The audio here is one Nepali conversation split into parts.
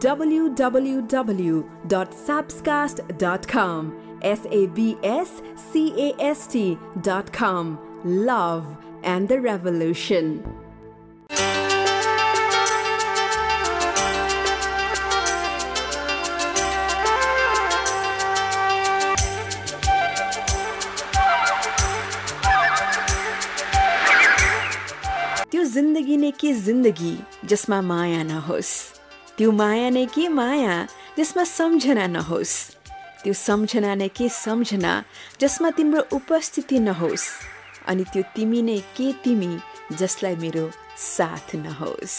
www.sabscast.com. S A B S C A S T.com. Love and the Revolution. त्यो जिन्दगी नै के जिन्दगी जसमा माया नहोस् त्यो माया नै के माया जसमा सम्झना नहोस्? त्यो सम्झना नै के सम्झना जसमा तिम्रो उपस्थिति नहोस्? अनि त्यो तिमी नै के तिमी जसलाई मेरो साथ नहोस्?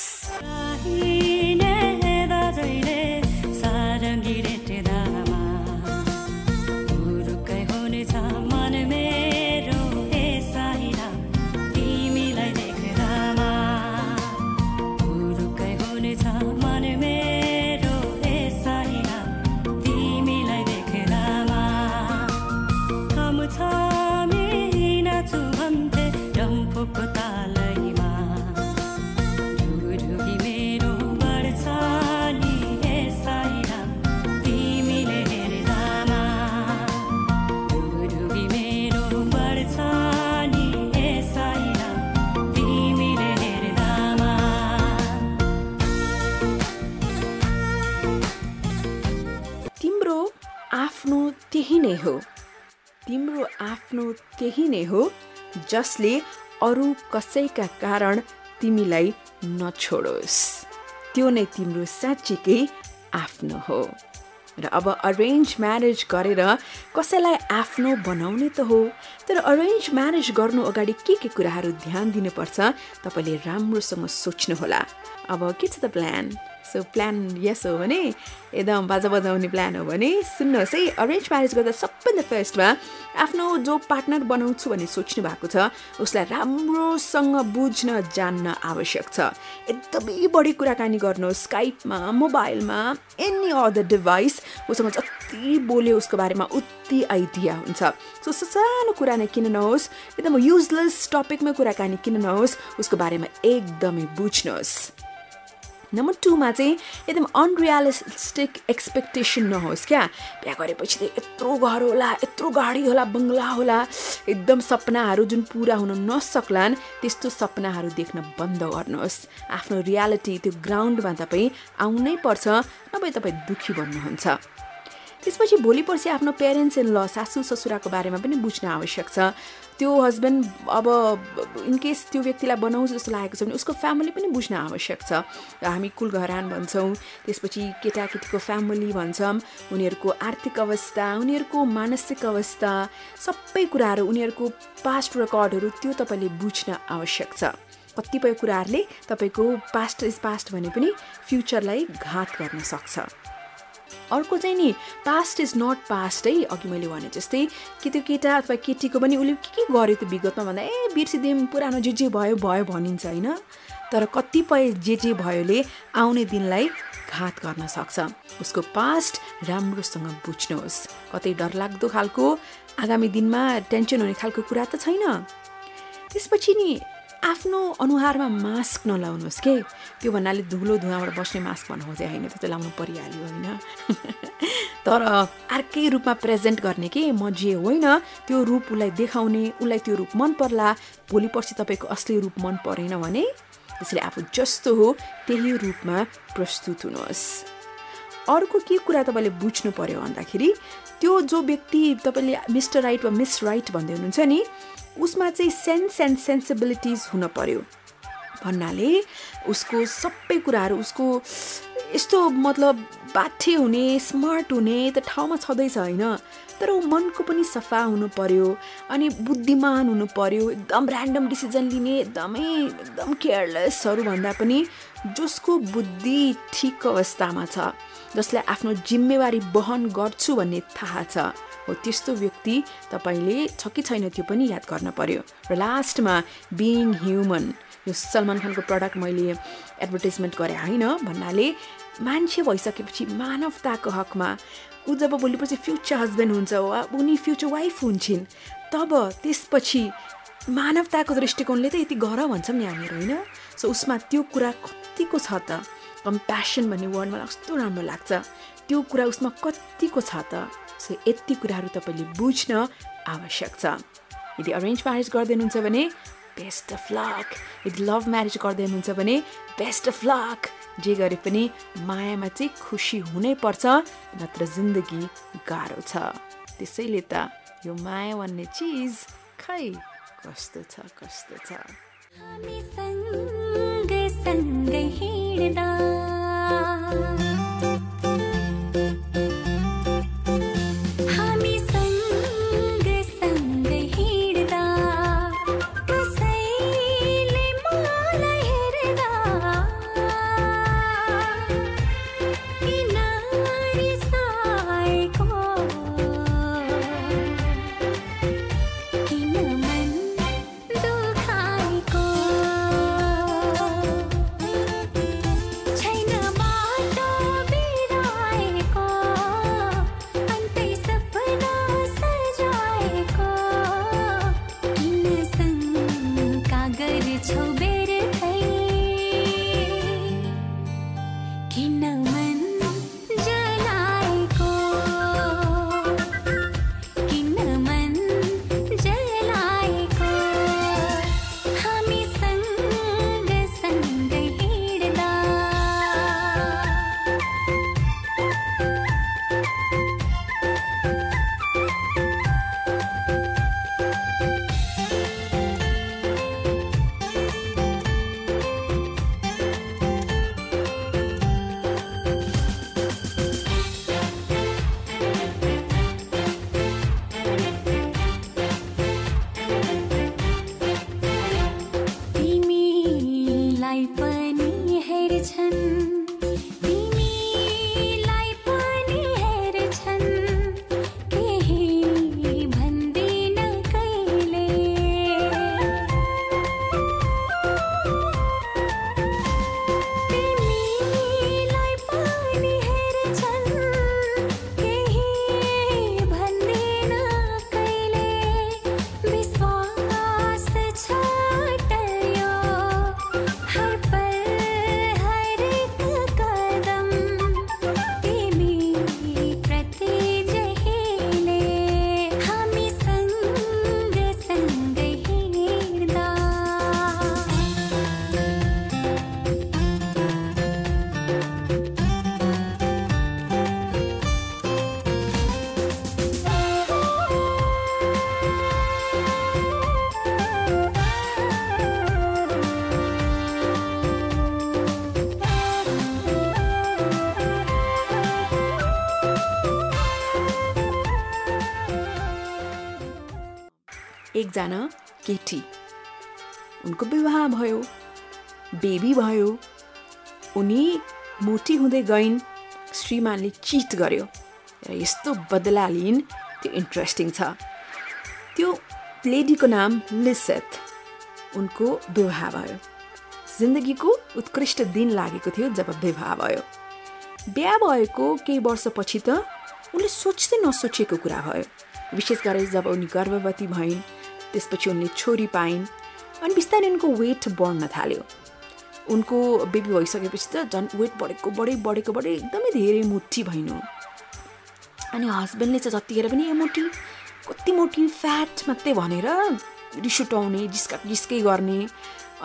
त्यही नै हो जसले अरू कसैका कारण तिमीलाई नछोडोस्। त्यो नै तिम्रो साँच्चीकै आफ्नो हो। र अब अरेन्ज म्यारेज गरेर कसैलाई आफ्नो बनाउने त हो तर अरेन्ज म्यारेज गर्नु अगाडि के के कुराहरू ध्यान दिनुपर्छ तपाईँले राम्रोसँग सोच्नुहोला। अब के छ त प्लान सो प्लान यस हो भने एकदम बाजा बजाउने प्लान हो भने सुन्नुहोस् है अरेन्ज म्यारेज गर्दा सबभन्दा फर्स्टमा आफ्नो जो पार्टनर बनाउँछु भन्ने सोच्नु भएको छ उसलाई राम्रोसँग बुझ्न जान्न आवश्यक छ। एकदमै बढी कुराकानी गर्नुहोस् स्काइपमा मोबाइलमा एनी अदर डिभाइस उसँग जति बोल्यो उसको बारेमा उति आइडिया हुन्छ। सो सानो कुरा नै किन नहोस् एकदम युजलेस टपिकमा कुराकानी किन नहोस् उसको बारेमा एकदमै बुझ्नुहोस्। नम्बर टूमा चाहिँ एकदम अनरियलिस्टिक एक्सपेक्टेसन नहोस् क्या। बिहा गरेपछि त यत्रो घर होला यत्रो गाडी होला बङ्गला होला। एकदम सपनाहरू जुन पुरा हुन नसक्लान् त्यस्तो सपनाहरू देख्न बन्द गर्नुहोस्। आफ्नो रियालिटी त्यो ग्राउन्डमा तपाईँ आउनै पर्छ नभए तपाईँ दुःखी बन्नुहुन्छ। त्यसपछि भोलि पर्सि आफ्नो पेरेन्ट्स इन ल सासु ससुराको बारेमा पनि बुझ्न आवश्यक छ। त्यो हस्बेन्ड अब इनकेस त्यो व्यक्तिलाई बनाउँछ जस्तो लागेको छ भने उसको फ्यामिली पनि बुझ्न आवश्यक छ। हामी कुल घरान भन्छौँ त्यसपछि केटाकेटीको फ्यामिली भन्छौँ उनीहरूको आर्थिक अवस्था उनीहरूको मानसिक अवस्था सबै कुराहरू उनीहरूको पास्ट रेकर्डहरू त्यो तपाईँले बुझ्न आवश्यक छ। कतिपय कुराहरूले तपाईँको पास्ट इज पास्ट भने पनि फ्युचरलाई घात गर्न सक्छ। अर्को चाहिँ नि पास्ट इज नट पास्ट है अघि मैले भने जस्तै कि त्यो केटा अथवा केटीको पनि उसले के के गर्यो त्यो विगतमा भन्दा ए बिर्सिदिउँ पुरानो जे जे भयो भयो भनिन्छ होइन? तर कतिपय जे जे भयोले आउने दिनलाई घात गर्न सक्छ। उसको पास्ट राम्रोसँग बुझ्नुहोस्। कतै डरलाग्दो खालको आगामी दिनमा टेन्सन हुने खालको कुरा त छैन। त्यसपछि नि आफ्नो अनुहारमा मास्क नलाउनुहोस् के? त्यो भन्नाले धुलो धुवाबाट बस्ने मास्क भन्नु चाहिँ होइन त्यो त लाउनु परिहाल्यो होइन। तर अर्कै रूपमा प्रेजेन्ट गर्ने के? म जे होइन त्यो रूप उसलाई देखाउने उसलाई त्यो रूप मन पर्ला भोलि पर्सि तपाईँको असली रूप मन परेन भने त्यसले आफू जस्तो हो त्यही रूपमा प्रस्तुत हुनुहोस्। अर्को के कुरा तपाईँले बुझ्नु पर्यो भन्दाखेरि त्यो जो व्यक्ति तपाईँले मिस्टर राइट वा मिस राइट भन्दै हुनुहुन्छ नि उसमा चाहिँ सेन्स एन्ड सेन्सिबिलिटिज हुन पर्यो। भन्नाले उसको सबै कुराहरू उसको यस्तो मतलब बाठे हुने स्मार्ट हुने त ठाउँमा छँदैछ होइन? तर ऊ मनको पनि सफा हुनु पर्यो अनि बुद्धिमान हुनु पर्यो एकदम ऱ्यान्डम डिसिजन लिने एकदमै एकदम केयरलेसहरू भन्दा पनि जसको बुद्धि ठिक अवस्थामा छ जसले आफ्नो जिम्मेवारी वहन गर्छु भन्ने थाहा छ। हो त्यस्तो व्यक्ति तपाईँले छ कि छैन त्यो पनि याद गर्न पर्यो। र लास्टमा बिइङ ह्युमन यो सलमान खानको प्रडक्ट मैले एडभर्टिजमेन्ट गरेँ होइन? भन्नाले मान्छे भइसकेपछि मानवताको हकमा ऊ जब भोलिपछि फ्युचर हस्बेन्ड हुन्छ वा उनी फ्युचर वाइफ हुन्छन् तब त्यसपछि मानवताको दृष्टिकोणले त यति गर भन्छौँ नि हामीहरू होइन? सो उसमा त्यो कुरा कतिको छ त? कम्प्यासन भन्ने वर्ड मलाई कस्तो राम्रो लाग्छ। त्यो कुरा उसमा कतिको छ त? सो यति कुराहरू तपाईँले बुझ्न आवश्यक छ। यदि अरेन्ज म्यारेज गर्दै हुनुहुन्छ भने बेस्ट अफ लक यदि लभ म्यारेज गर्दै हुनुहुन्छ भने बेस्ट अफ लक जे गरे पनि मायामा चाहिँ खुसी हुनै पर्छ नत्र जिन्दगी गाह्रो छ। त्यसैले त यो माया भन्ने चिज खै कस्तो छ कस्तो छ? एकजना केटी। उनको विवाह भयो बेबी भयो उनी मोटी हुँदै गइन् श्रीमानले चिट गर्यो। र यस्तो बदला लिइन् त्यो इन्ट्रेस्टिङ छ। त्यो लेडीको नाम लिसेथ। उनको विवाह भयो। जिन्दगीको उत्कृष्ट दिन लागेको थियो जब विवाह भयो। बिहा भएको केही वर्षपछि त उनले सोच्दै नसोचेको कुरा भयो। विशेष गरी जब उनी गर्भवती भइन् त्यसपछि उनले छोरी पाइन् अनि बिस्तारै उनको वेट बढ्न थाल्यो। उनको बेबी भइसकेपछि त झन् वेट बढेको बढे बढेको बढे एकदमै धेरै मोटी भइनु। अनि हस्बेन्डले चाहिँ जतिखेर पनि ए मोटी कति मोटी फ्याट मात्रै भनेर रिस उठाउने जिस्का जिस्कै गर्ने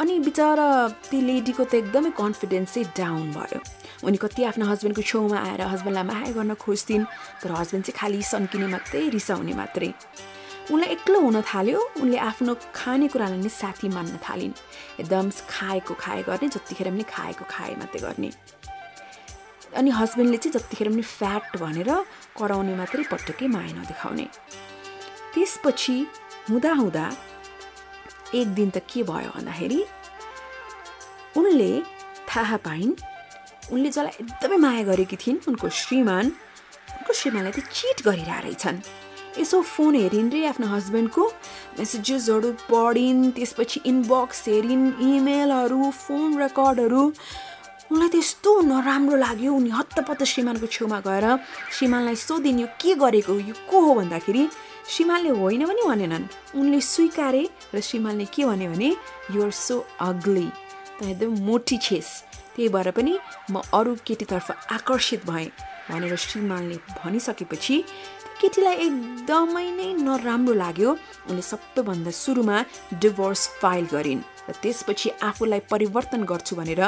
अनि बिचरा त्यो लेडीको त एकदमै कन्फिडेन्स डाउन भयो। उनी कति आफ्नो हस्बेन्डको छेउमा आएर हस्बेन्डलाई माया गर्न खोज्थिन् तर हस्बेन्ड चाहिँ खालि सन्किने मात्रै रिसाउने मात्रै। उनलाई एक्लो हुन थाल्यो। उनले आफ्नो खानेकुरालाई नै साथी मान्न थालिन्। एकदम खाएको खाए गर्ने जतिखेर पनि खाएको खाए मात्रै गर्ने। अनि हस्बेन्डले चाहिँ जतिखेर पनि फ्याट भनेर कराउने मात्रै पटक्कै माया नदेखाउने। त्यसपछि हुँदा हुँदा एक दिन त के भयो भन्दाखेरि उनले थाहा पाइन् उनले जसलाई एकदमै माया गरेकी थिइन् उनको श्रीमान उनको श्रीमानलाई चाहिँ चिट गरिरहेछन्। रहेछन् यसो फोन हेरिन् रे आफ्नो हस्बेन्डको मेसेजेसहरू पढिन् त्यसपछि इनबक्स हेरिन् इमेलहरू फोन रेकर्डहरू उनलाई त्यस्तो नराम्रो लाग्यो उनी हत्तपत्त श्रीमानको छेउमा गएर श्रीमानलाई सोधिन् यो के गरेको यो को हो भन्दाखेरि श्रीमानले होइन पनि भनेनन्। उनले स्वीकारे र श्रीमानले के भन्यो भने युआर सो अग्ली त एकदम मोटी छेस। त्यही भएर पनि म अरू केटीतर्फ आकर्षित भएँ भनेर श्रीमानले भनिसकेपछि केटीलाई एकदमै नै नराम्रो लाग्यो। उनले सबैभन्दा सुरुमा डिभोर्स फाइल गरिन् र त्यसपछि आफूलाई परिवर्तन गर्छु भनेर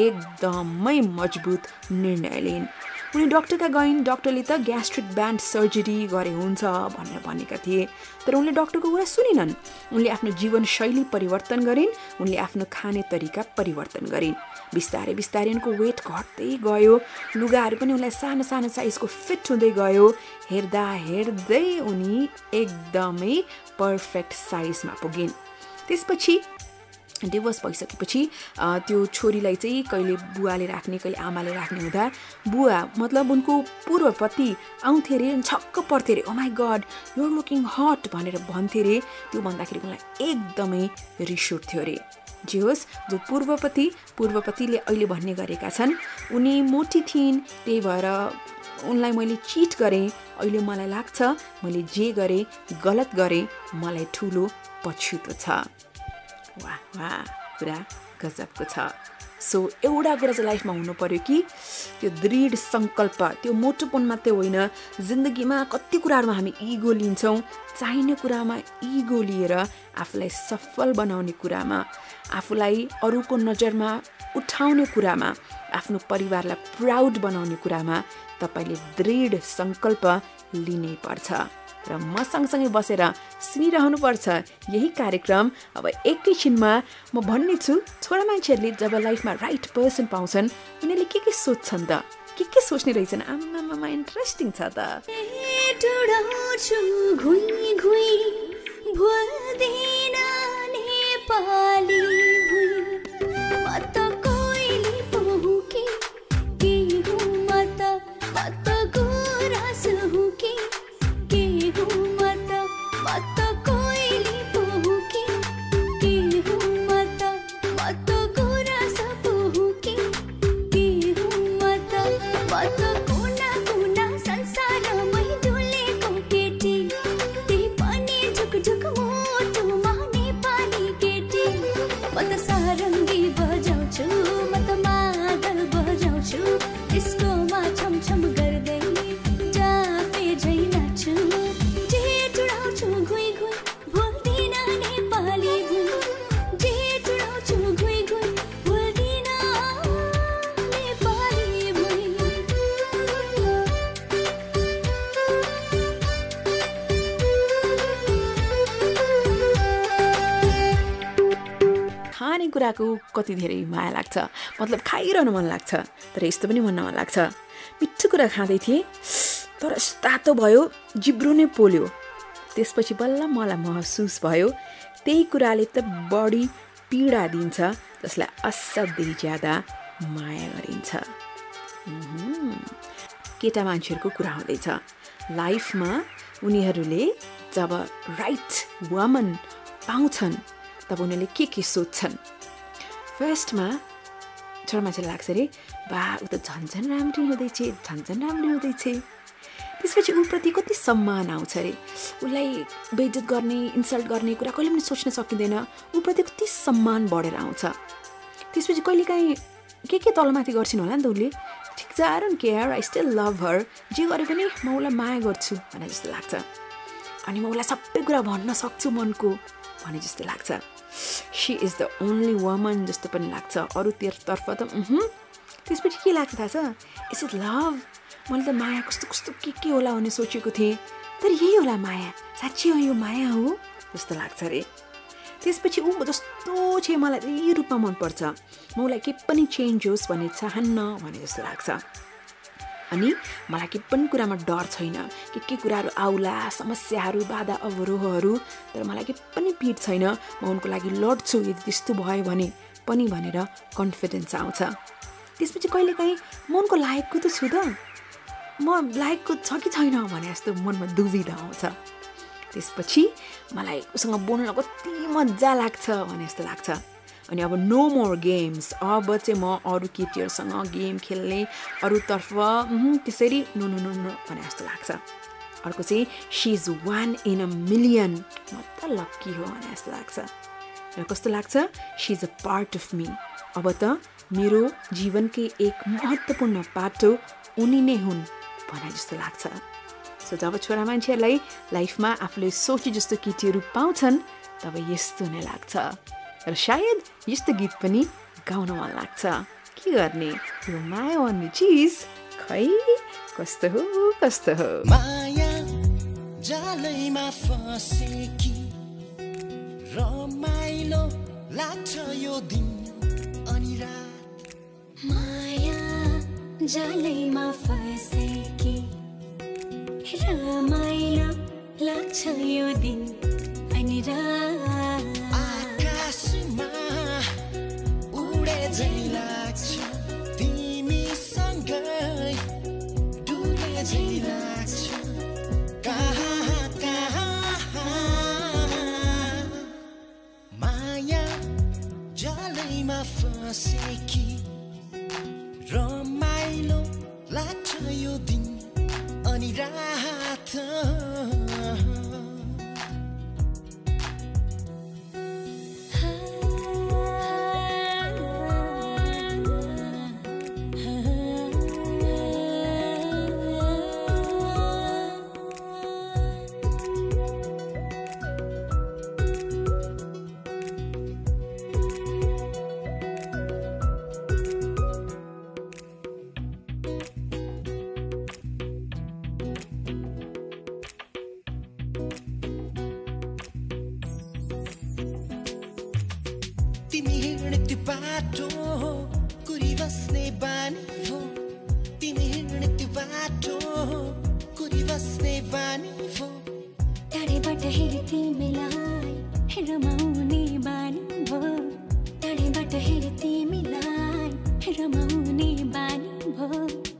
एकदमै मजबुत निर्णय लिइन्। उनी डक्टरका गइन् डक्टरले त ग्यास्ट्रिक ब्यान्ड सर्जरी गरे हुन्छ भनेर भनेका थिए। तर उनले डक्टरको कुरा सुनिनन्। उनले आफ्नो जीवनशैली परिवर्तन गरिन् उनले आफ्नो खाने तरिका परिवर्तन गरिन्। बिस्तारै बिस्तारै उनको वेट घट्दै गयो। लुगाहरू पनि उनलाई सानो सानो साइजको फिट हुँदै गयो। हेर्दा हेर्दै उनी एकदमै पर्फेक्ट साइजमा पुगिन्। त्यसपछि डिभोर्स भइसकेपछि त्यो छोरीलाई चाहिँ कहिले बुवाले राख्ने कहिले आमाले राख्ने हुँदा बुवा मतलब उनको पूर्वपति आउँथे अरे छक्क पर्थ्यो अरे ओ my god you're looking hot भनेर भन्थे अरे त्यो भन्दाखेरि उनलाई एकदमै रिस उठ्थ्यो अरे। जे होस् जो पूर्वपति पूर्वपतिले अहिले भन्ने गरेका छन् उनी मोटी थिइन् त्यही भएर उनलाई मैले चिट गरेँ अहिले मलाई लाग्छ मैले जे गरेँ गलत गरेँ मलाई ठुलो पछुतो छ। वाह वाह कुरा गजबको छ। सो एउटा कुरा चाहिँ लाइफमा हुनु पऱ्यो कि त्यो दृढ सङ्कल्प त्यो मोटोपन मात्रै होइन। जिन्दगीमा कति कुराहरूमा हामी इगो लिन्छौँ चाहिने कुरामा इगो लिएर आफूलाई सफल बनाउने कुरामा आफूलाई अरूको नजरमा उठाउने कुरामा आफ्नो परिवारलाई प्राउड बनाउने कुरामा तपाईँले दृढ सङ्कल्प लिनै पर्छ। र म सँगसँगै बसेर सुनिरहनुपर्छ। यही कार्यक्रम अब एकैछिनमा म भन्ने छु छोरा मान्छेहरूले जब लाइफमा राइट पर्सन पाउँछन् उनीहरूले के के सोध्छन् त? के के सोच्ने रहेछन्? आमामा इन्ट्रेस्टिङ छ त। कुराको कति धेरै माया लाग्छ। मतलब खाइरहनु मन लाग्छ तर यस्तो पनि भन्न मन लाग्छ। मिठो कुरा खाँदै थिएँ तर तातो भयो जिब्रो नै पोल्यो। त्यसपछि बल्ल मलाई महसुस भयो त्यही कुराले त बढी पीडा दिन्छ जसलाई असाध्यै ज्यादा माया गरिन्छ। केटा मान्छेहरूको कुरा हुँदैछ। लाइफमा उनीहरूले जब राइट वमन पाउँछन् तब उनीहरूले के के सोध्छन्? फर्स्टमा छोरा मान्छेलाई लाग्छ अरे बा ऊ त झन् झन् राम्री हुँदैछ झन् झन् राम्री हुँदैछ त्यसपछि ऊप्रति कति सम्मान आउँछ अरे? उसलाई बेइज्जत गर्ने इन्सल्ट गर्ने कुरा कहिले पनि सोच्न सकिँदैन। ऊप्रति कति सम्मान बढेर आउँछ। त्यसपछि कहिले काहीँ के के तलमाथि गर्छिन् होला नि त उसले ठिक छ are care I still love her जे गरे पनि म उसलाई माया गर्छु भने जस्तो लाग्छ। अनि म उसलाई सबै कुरा भन्न सक्छु मनको भने जस्तो लाग्छ। She is the only woman जस्तो पनि लाग्छ अरू तर्फ त त्यसपछि के लाग्छ थाहा छ? इज इट लभ मैले त माया कस्तो कस्तो के के होला भन्ने सोचेको थिएँ। तर यही होला माया। साँच्ची हो यो माया हो? जस्तो लाग्छ अरे। त्यसपछि ऊ जस्तो छ मलाई यही रूपमा मनपर्छ। म उसलाई केही पनि चेन्ज होस् भन्ने चाहन्न भने जस्तो लाग्छ। अनि मलाई के पनि कुरामा डर छैन के के कुराहरू आउला समस्याहरू बाधा अवरोहहरू तर मलाई के पनि पिर छैन। म उनको लागि लड्छु यदि त्यस्तो भयो भने पनि भनेर कन्फिडेन्स आउँछ। त्यसपछि कहिलेकाहीँ म उनको लायकको त छु त। म लायकको छ कि छैन भने जस्तो मनमा दुविधा आउँछ। त्यसपछि मलाई उसँग बोल्न कति मजा लाग्छ भने जस्तो लाग्छ। अनि अब नो मोर गेम्स अब चाहिँ म अरू केटीहरूसँग गेम खेल्ने अरूतर्फ त्यसरी नो नो नो नो भने जस्तो लाग्छ। अर्को चाहिँ she is one in a million म त लक्की हो भने जस्तो लाग्छ। र कस्तो लाग्छ? She is a part of me अब त मेरो जीवनकै एक महत्त्वपूर्ण पाटो उनी नै हुन् भने जस्तो लाग्छ। सो जब छोरा मान्छेहरूलाई लाइफमा आफूले सोचे जस्तो केटीहरू पाउँछन् तब यस्तो नै लाग्छ। र सायद यस्तो गीत पनि गाउन मन लाग्छ के गर्ने यो माया भन्ने चिज खै कस्तो हो कस्तो हो माया जालैमा फसेकी रमाइलो लाग्छ यो दिन अनि रात माया जालैमा फसेकी रमाइलो लाग्छ यो दिन अनि रात फसेकी रमाइलो लाग्छ यो दिन अनि रात बाटो कुरी बस्ने बानी भो तिमी हिँड्ने त्यो बाटो कुरी बस्ने बानी भो टाढेबाट हेरे तिमीलाई रमाउने बानी भो टाढेबाट हेरे तिमीलाई रमाउने बानी भो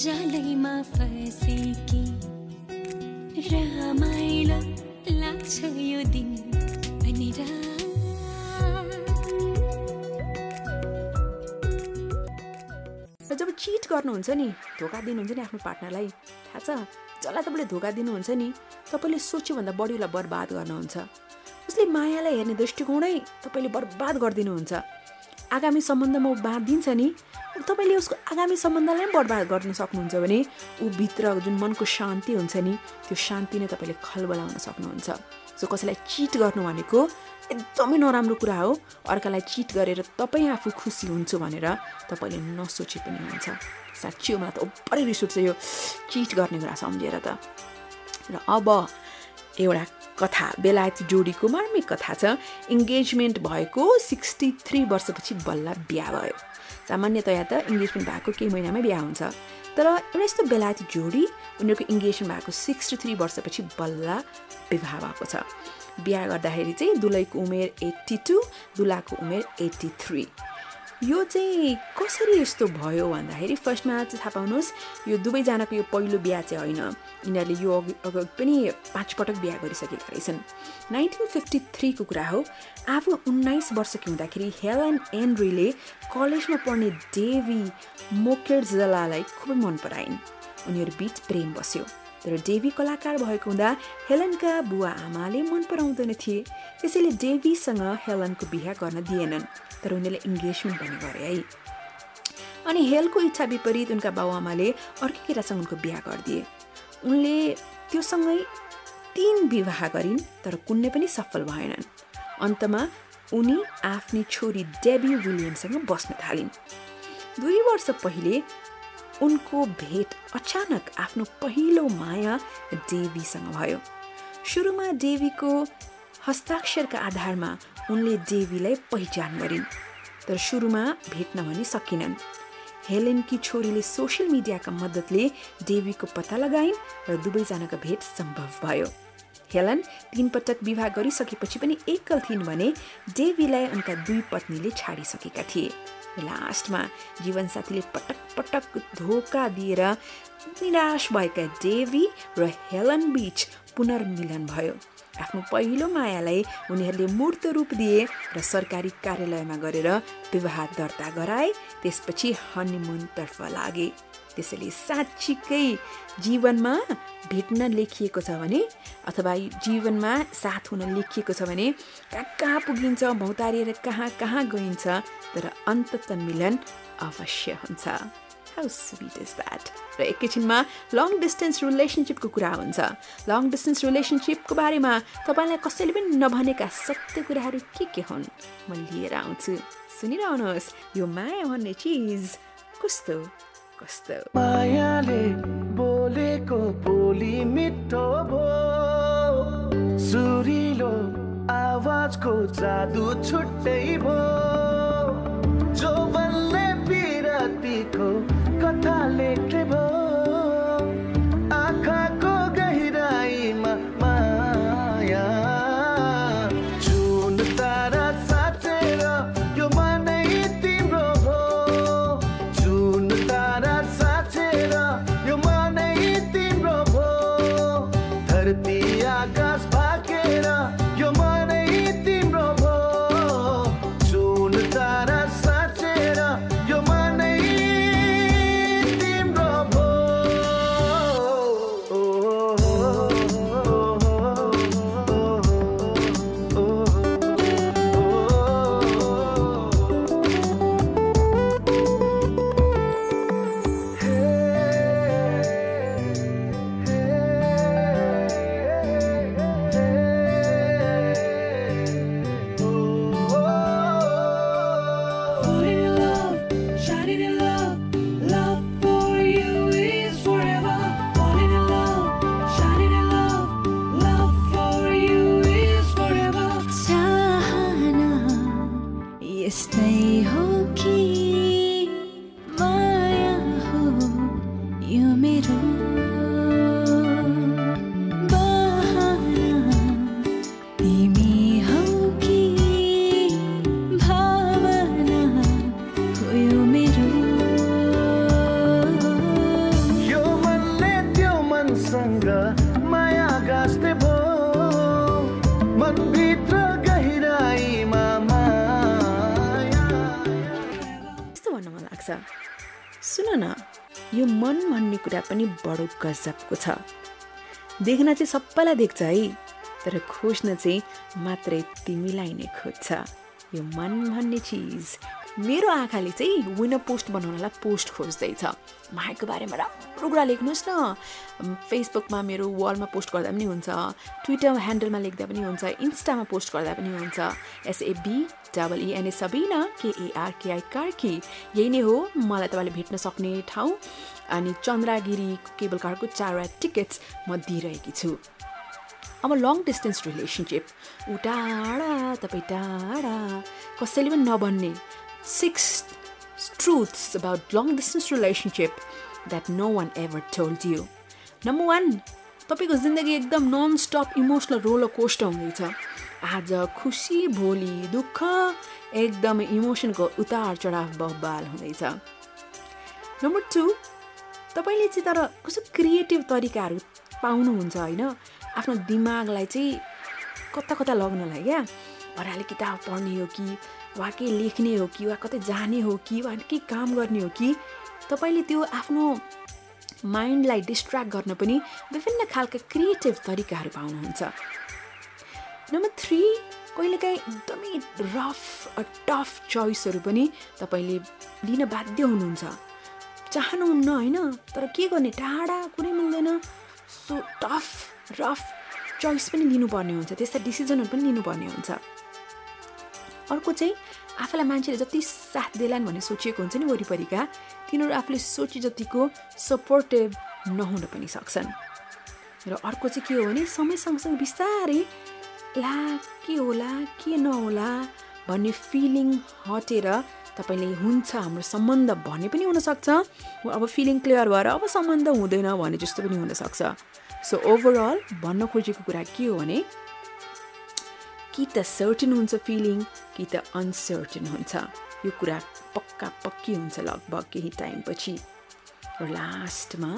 जालैमा फसेकी रमाइलो लाग्छ दिन अनि रात। र जब चिट गर्नुहुन्छ नि धोका दिनुहुन्छ नि आफ्नो पार्टनरलाई। थाहा छ जसलाई तपाईँले धोका दिनुहुन्छ नि तपाईँले सोच्योभन्दा बढी उसलाई बर्बाद गर्नुहुन्छ। उसले मायालाई हेर्ने दृष्टिकोणै तपाईँले बर्बाद गरिदिनुहुन्छ। आगामी सम्बन्धमा ऊ बाँधिन्छ नि तपाईँले उसको आगामी सम्बन्धलाई बर्बाद गर्न सक्नुहुन्छ भने ऊ भित्र जुन मनको शान्ति हुन्छ नि त्यो शान्ति नै तपाईँले खलबलाउन सक्नुहुन्छ। सो कसैलाई चिट गर्नु भनेको एकदमै नराम्रो कुरा हो। अर्कालाई चिट गरेर तपाईँ आफू खुसी हुन्छु भनेर तपाईँले नसोचे पनि हुन्छ। मलाई त ओभरै रिस उठ्छ यो चिट गर्ने कुरा सम्झेर त। र अब एउटा कथा बेलायती जोडीको मार्मिक कथा छ। इङ्गेजमेन्ट भएको सिक्सटी थ्री वर्षपछि बल्ल बिहा भयो। सामान्यतया त इङ्गेजमेन्ट भएको केही महिनामै बिहा हुन्छ। तर एउटा यस्तो बेलायती जोडी उनीहरूको इङ्गेजमेन्ट भएको सिक्सटी थ्री वर्षपछि बल्ल विवाह भएको छ। बिहा गर्दाखेरि चाहिँ दुलैको उमेर एट्टी टू दुलाको उमेर एट्टी थ्री यो चाहिँ कसरी यस्तो भयो भन्दाखेरि फर्स्टमा चाहिँ थाहा पाउनुहोस् यो दुवैजनाको यो पहिलो बिहा चाहिँ होइन। यिनीहरूले यो अघि अगाडि पनि पाँच पटक बिहा गरिसकेका रहेछन्। नाइन्टिन फिफ्टी थ्रीको कुरा हो आफू उन्नाइस वर्षकी हुँदाखेरि हेलन एन्ड्रीले कलेजमा पढ्ने डेभी मोकेर्जलालाई खुबै मन पराइन् उनीहरू बिच प्रेम बस्यो। तर डेभी कलाकार भएको हुँदा हेलनका बुवा आमाले मन पराउँदैन थिए। त्यसैले डेभीसँग हेलनको बिहा गर्न दिएनन् तर उनीहरूले इङ्गेजमेन्ट पनि गरे है। अनि हेलको इच्छा विपरीत उनका बाबुआमाले अर्कै केटासँग उनको बिहा गरिदिए। उनले त्योसँगै तिन विवाह गरिन् तर कुनै पनि सफल भएनन्। अन्तमा उनी आफ्नी छोरी डेबी विलियमसँग बस्न थालिन्। दुई वर्ष पहिले उनको भेट अचानक आफ्नो पहिलो माया डेवीसँग भयो। सुरुमा डेवीको हस्ताक्षरका आधारमा उनले डेवीलाई पहिचान गरिन् तर सुरुमा भेट्न भनी सकिनन्। हेलेनकी छोरीले सोसियल मिडियाका मद्दतले डेवीको पत्ता लगाइन् र दुवैजनाको भेट सम्भव भयो। हेलन तीन पटक विवाह गरिसकेपछि पनि एकल थिइन् भने डेवीलाई उनका दुई पत्नीले छाडिसकेका थिए। लास्टमा जीवनसाथीले पटक पटक धोका दिएर निराश भएका डेवी र हेलन बीच पुनर्मिलन भयो। आफ्नो पहिलो मायालाई उनीहरूले मूर्त रूप दिए र सरकारी कार्यालयमा गरेर विवाह दर्ता गराए त्यसपछि हनिमुनतर्फ लागे। त्यसैले साँच्चीकै जीवनमा भेट्न लेखिएको छ भने अथवा जीवनमा साथ हुन लेखिएको छ भने कहाँ कहाँ पुगिन्छ भौतारिएर कहाँ कहाँ गइन्छ तर अन्तत मिलन अवश्य हुन्छ। हाउ स्विट इज द्याट र एकैछिनमा लङ डिस्टेन्स रिलेसनसिपको कुरा हुन्छ। लङ डिस्टेन्स रिलेसनसिपको बारेमा तपाईँलाई कसैले पनि नभनेका सत्य कुराहरू के के हुन्? म लिएर आउँछु। सुनिरहनुहोस् यो माया भन्ने चिज कस्तो? कस्तो? मायाले बोलेको बोली मिठो भो। सुरिलो आवाजको जादु छुट्टै भो। जो बल्ले पिरतीको कथा लेख्ने भो। बडो गजबको छ। देख्न चाहिँ सबैलाई देख्छ है तर खोज्न चाहिँ मात्रै तिमीलाई नै खोज्छ। यो मन भन्ने चिज मेरो आँखाले चाहिँ विनर पोस्ट बनाउनलाई पोस्ट खोज्दैछ। मायाको बारेमा राम्रो कुरा लेख्नुहोस् न। फेसबुकमा मेरो वालमा पोस्ट गर्दा पनि हुन्छ ट्विटर ह्यान्डलमा लेख्दा पनि हुन्छ इन्स्टामा पोस्ट गर्दा पनि हुन्छ। S A B double E N A Sabina K A R K I Karki. यही नै हो मलाई तपाईँले भेट्न सक्ने ठाउँ अनि चन्द्रागिरी केबल कारको चारवटा टिकट्स म दिइरहेकी छु। अब लङ डिस्टेन्स रिलेसनसिप ऊ टाढा तपाईँ टाढा कसैले पनि नभन्ने। Six truths about long distance relationship that no one ever told you number one तपाईँको जिन्दगी एकदम non stop emotional roller coast हुँदैछ। आज खुसी भोलि दुःख एकदम इमोसनको उतार चढाव बहबाल हुँदैछ। नम्बर टू तपाईँले चाहिँ तर कस्तो क्रिएटिभ तरिकाहरू पाउनुहुन्छ होइन? आफ्नो दिमागलाई चाहिँ कता कता लग्नलाई क्या? भराले किताब पढ्ने हो कि वा केही लेख्ने हो कि वा कतै जाने हो कि वा केही काम गर्ने हो कि तपाईँले त्यो आफ्नो माइन्डलाई डिस्ट्र्याक्ट गर्न पनि विभिन्न खालका क्रिएटिभ तरिकाहरू पाउनुहुन्छ। नम्बर थ्री कहिलेकाहीँ एकदमै रफ टफ चोइसहरू पनि तपाईँले लिन बाध्य हुनुहुन्छ। चाहनुहुन्न होइन? तर के गर्ने? टाढा कुनै मिल्दैन। सो टफ रफ चोइस पनि लिनुपर्ने हुन्छ। त्यस्ता डिसिजनहरू पनि लिनुपर्ने हुन्छ। अर्को चाहिँ आफूलाई मान्छेले जति साथ देलान् भन्ने सोचिएको हुन्छ नि वरिपरिका तिनीहरू आफूले सोचे जतिको सपोर्टिभ नहुन पनि सक्छन्। र अर्को चाहिँ के हो भने समय सँगसँगै बिस्तारै ला के होला के नहोला भन्ने फिलिङ हटेर तपाईँले हुन्छ हाम्रो सम्बन्ध भन्ने पनि हुनसक्छ। अब फिलिङ क्लियर भएर अब सम्बन्ध हुँदैन भने जस्तो पनि हुनसक्छ। सो ओभरअल भन्न खोजेको कुरा के हो भने कि त सर्टेन हुन्छ फिलिङ कि त अनसर्टेन हुन्छ। यो कुरा पक्का पक्की हुन्छ लगभग केही टाइमपछि र लास्टमा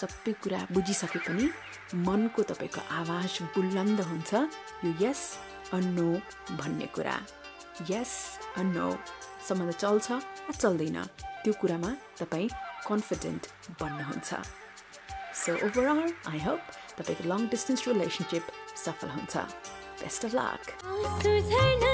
सबै कुरा बुझिसके पनि मनको तपाईँको आवाज बुलन्द हुन्छ। यो यस अन्नो भन्ने कुरा। यस अन्नो सम्बन्ध चल्छ वा चल्दैन त्यो कुरामा तपाईँ कन्फिडेन्ट बन्नुहुन्छ सो ओभरअल आई होप तपाईँको लङ डिस्टेन्स रिलेसनसिप सफल हुन्छ। बेस्ट अफ लक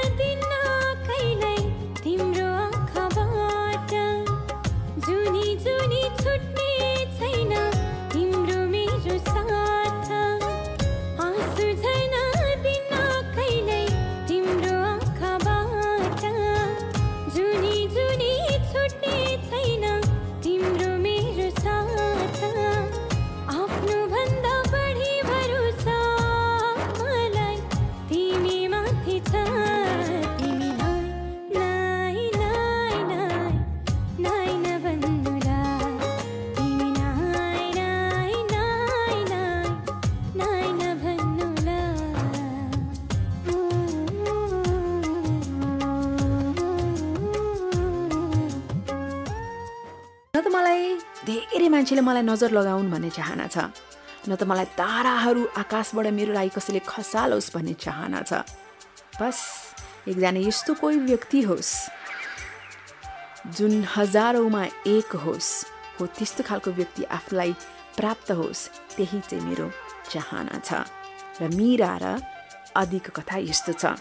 धेरै मान्छेले मलाई नजर लगाउन् भन्ने चाहना छ? न त मलाई ताराहरू आकाशबाट मेरो लागि कसैले खसालोस् भन्ने चाहना छ। बस एकजना यस्तो कोही व्यक्ति होस् जुन हजारौँमा एक होस् हो त्यस्तो खालको व्यक्ति आफूलाई प्राप्त होस् त्यही चाहिँ मेरो चाहना छ। र मिरा र आदिको कथा यस्तो छ।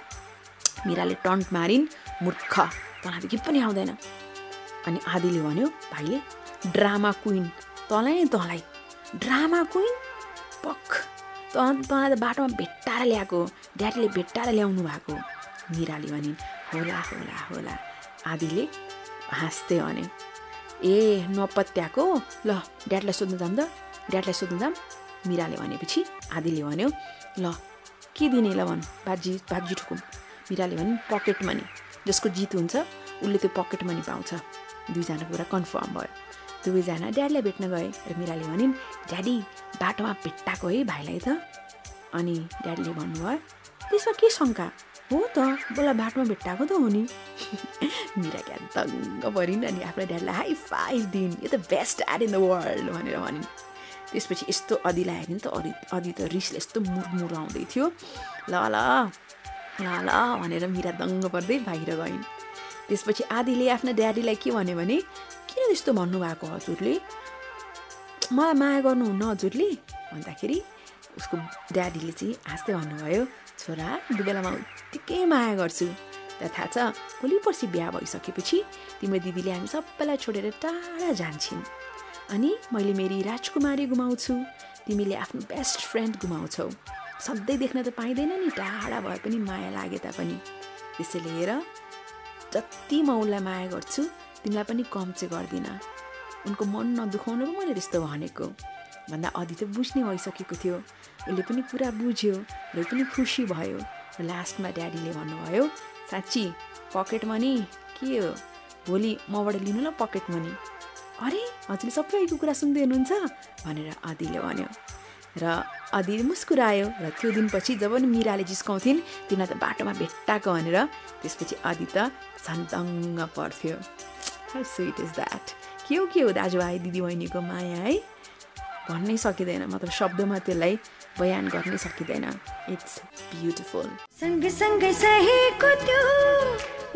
मिराले टन्ट मारिन् मूर्ख तँलाई के पनि आउँदैन। अनि आदिले भन्यो भाइले ड्रामा क्विन। तँलाई तँलाई। Drama queen? पख तँ तँलाई त बाटोमा भेट्टाएर ल्याएको। ड्याडीले भेट्टाएर ल्याउनु भएको। मिराले भनिन् होला होला होला। आदिले हाँस्दै भन्यो ए नपत्याएको? ल ड्याडलाई सोध्नु जाऊँ त। ड्याडलाई सोध्नु जाऊँ मिराले भनेपछि आदिले भन्यो ल के दिने ल भन् बाजी बाजी ठुकुम मिराले भने पकेट मनी। जसको जित हुन्छ उसले त्यो पकेट मनी पाउँछ। दुईजनाको कुरा कन्फर्म भयो। दुवैजना ड्याडीलाई भेट्न गए र मिराले भनिन् ड्याडी बाटोमा भेट्टाएको है भाइलाई त? अनि ड्याडीले भन्नुभयो त्यसमा के शङ्का? हो त बोला बाटोमा भेट्टाएको त हो नि? मिरा क्या दङ्ग परिन् अनि आफ्नो ड्याडीलाई हाई फाइभ दिन। यो त best ad in the world भनेर भनिन्। त्यसपछि यस्तो अदिलाई हेऱ्यो नि त अदि अदि त रिसले यस्तो मुरमुर आउँदै थियो। ल ल ल ल भनेर मिरा दङ्ग पर्दै बाहिर गइन्। त्यसपछि आदिले आफ्नो ड्याडीलाई के भन्यो भने किन त्यस्तो भन्नुभएको हजुरले? मलाई माया गर्नुहुन्न हजुरले? भन्दाखेरि उसको ड्याडीले चाहिँ हाँस्दै भन्नुभयो छोरा दुबेलामा उत्तिकै माया गर्छु। त थाहा छ भोलि पर्सि बिहा भइसकेपछि तिम्रो दिदीले हामी सबैलाई छोडेर टाढा जान्छन्। अनि मैले मेरी राजकुमारी गुमाउँछु। तिमीले आफ्नो बेस्ट फ्रेन्ड गुमाउँछौ। सधैँ देख्न त पाइँदैन नि टाढा भए पनि माया लागे तापनि। त्यसैले हेर जति म उसलाई माया गर्छु तिमीलाई पनि कम चाहिँ गर्दिनँ। उनको मन नदुखाउनु पो मैले त्यस्तो भनेको। भन्दा अधि त बुझ्ने भइसकेको थियो। उसले पनि कुरा बुझ्यो र पनि खुसी भयो। र लास्टमा ड्याडीले भन्नुभयो साँच्ची पकेट मनी? के हो? भोलि मबाट लिनु ल पकेट मनी। अरे हजुरले सबैको कुरा सुन्दै हुनुहुन्छ? भनेर आदिले भन्यो। र आदि मुस्कुरायो र त्यो दिनपछि जब नि मिराले जिस्काउँथिन् तिमीलाई त बाटोमा भेट्टाएको भनेर त्यसपछि आदि त झन् पर्थ्यो हाउ स्विट इज द्याट के हो के हो दाजुभाइ दिदीबहिनीको माया है? भन्नै सकिँदैन मतलब शब्दमा त्यसलाई बयान गर्नै सकिँदैन। इट्स ब्युटिफुल सँगसँगै सहेको त्यो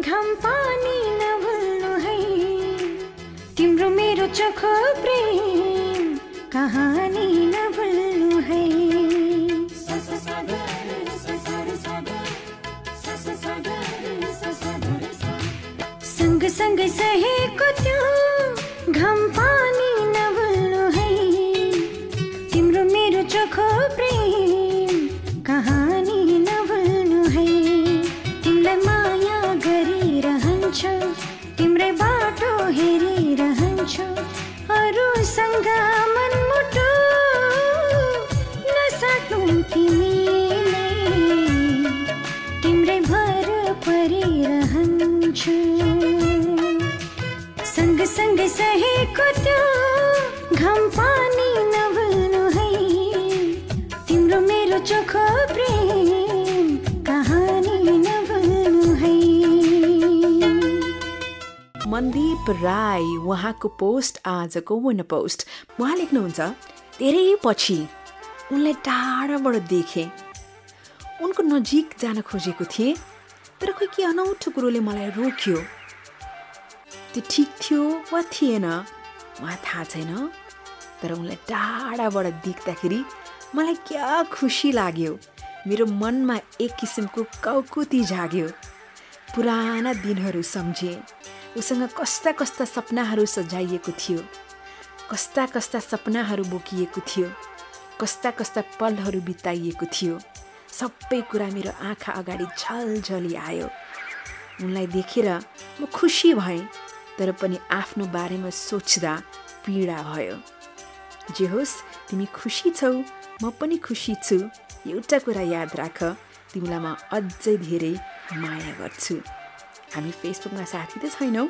घाम पानी नभुल्नु है। तिम्रो मेरो चोखो प्रेम कहानी नभुल्नु सँगसँगै सहेको त्यो घाम पानी सहेको त्यो घाम पानी है। तिम्रो मेरो चोखो प्रेम कहानी है। मनदीप राई उहाँको पोस्ट आजको विन पोस्ट। उहाँ लेख्नुहुन्छ धेरै पछि उनलाई टाढाबाट देखेँ। उनको नजिक जान खोजेको थिएँ तर खोइ के अनौठो कुरोले मलाई रोक्यो। त्यो ठिक थियो वा थिएन? मलाई थाहा छैन। तर उनलाई टाढाबाट देख्दाखेरि मलाई क्या खुसी लाग्यो। मेरो मनमा एक किसिमको कौकुती जाग्यो। पुराना दिनहरू सम्झेँ। उसँग कस्ता कस्ता सपनाहरू सजाइएको थियो। कस्ता कस्ता सपनाहरू बोकिएको थियो। कस्ता कस्ता पलहरू बिताइएको थियो। सबै कुरा मेरो आँखा अगाडि झलझली आयो। उनलाई देखेर म खुसी भएँ। तर पनि आफ्नो बारेमा सोच्दा पीडा भयो। जे होस् तिमी खुसी छौ म पनि खुसी छु। एउटा कुरा याद राख तिमीलाई म अझै धेरै माया गर्छु। हामी फेसबुकमा साथी त छैनौँ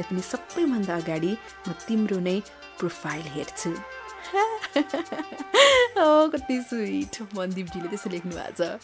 पनि सबैभन्दा अगाडि म तिम्रो नै प्रोफाइल हेर्छु। कति स्विट। मनदीपजीले त्यसो लेख्नु भएको छ।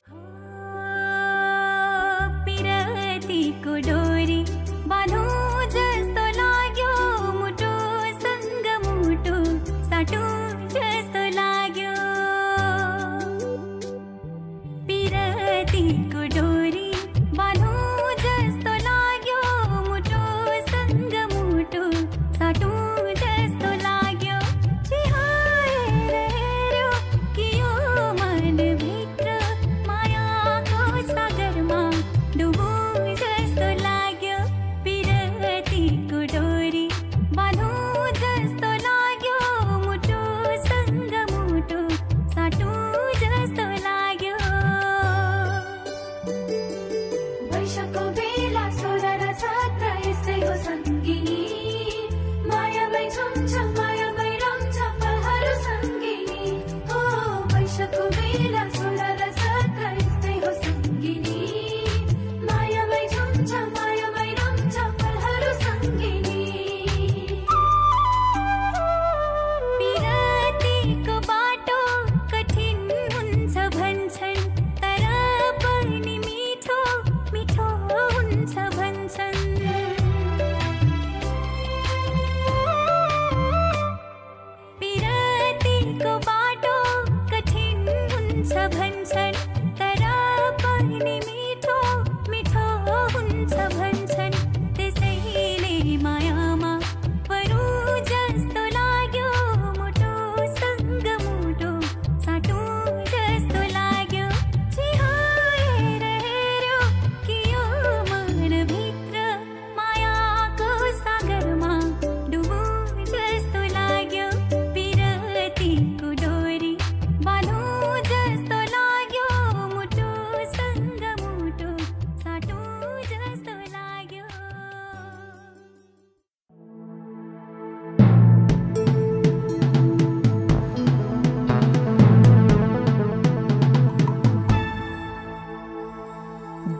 हुन्छ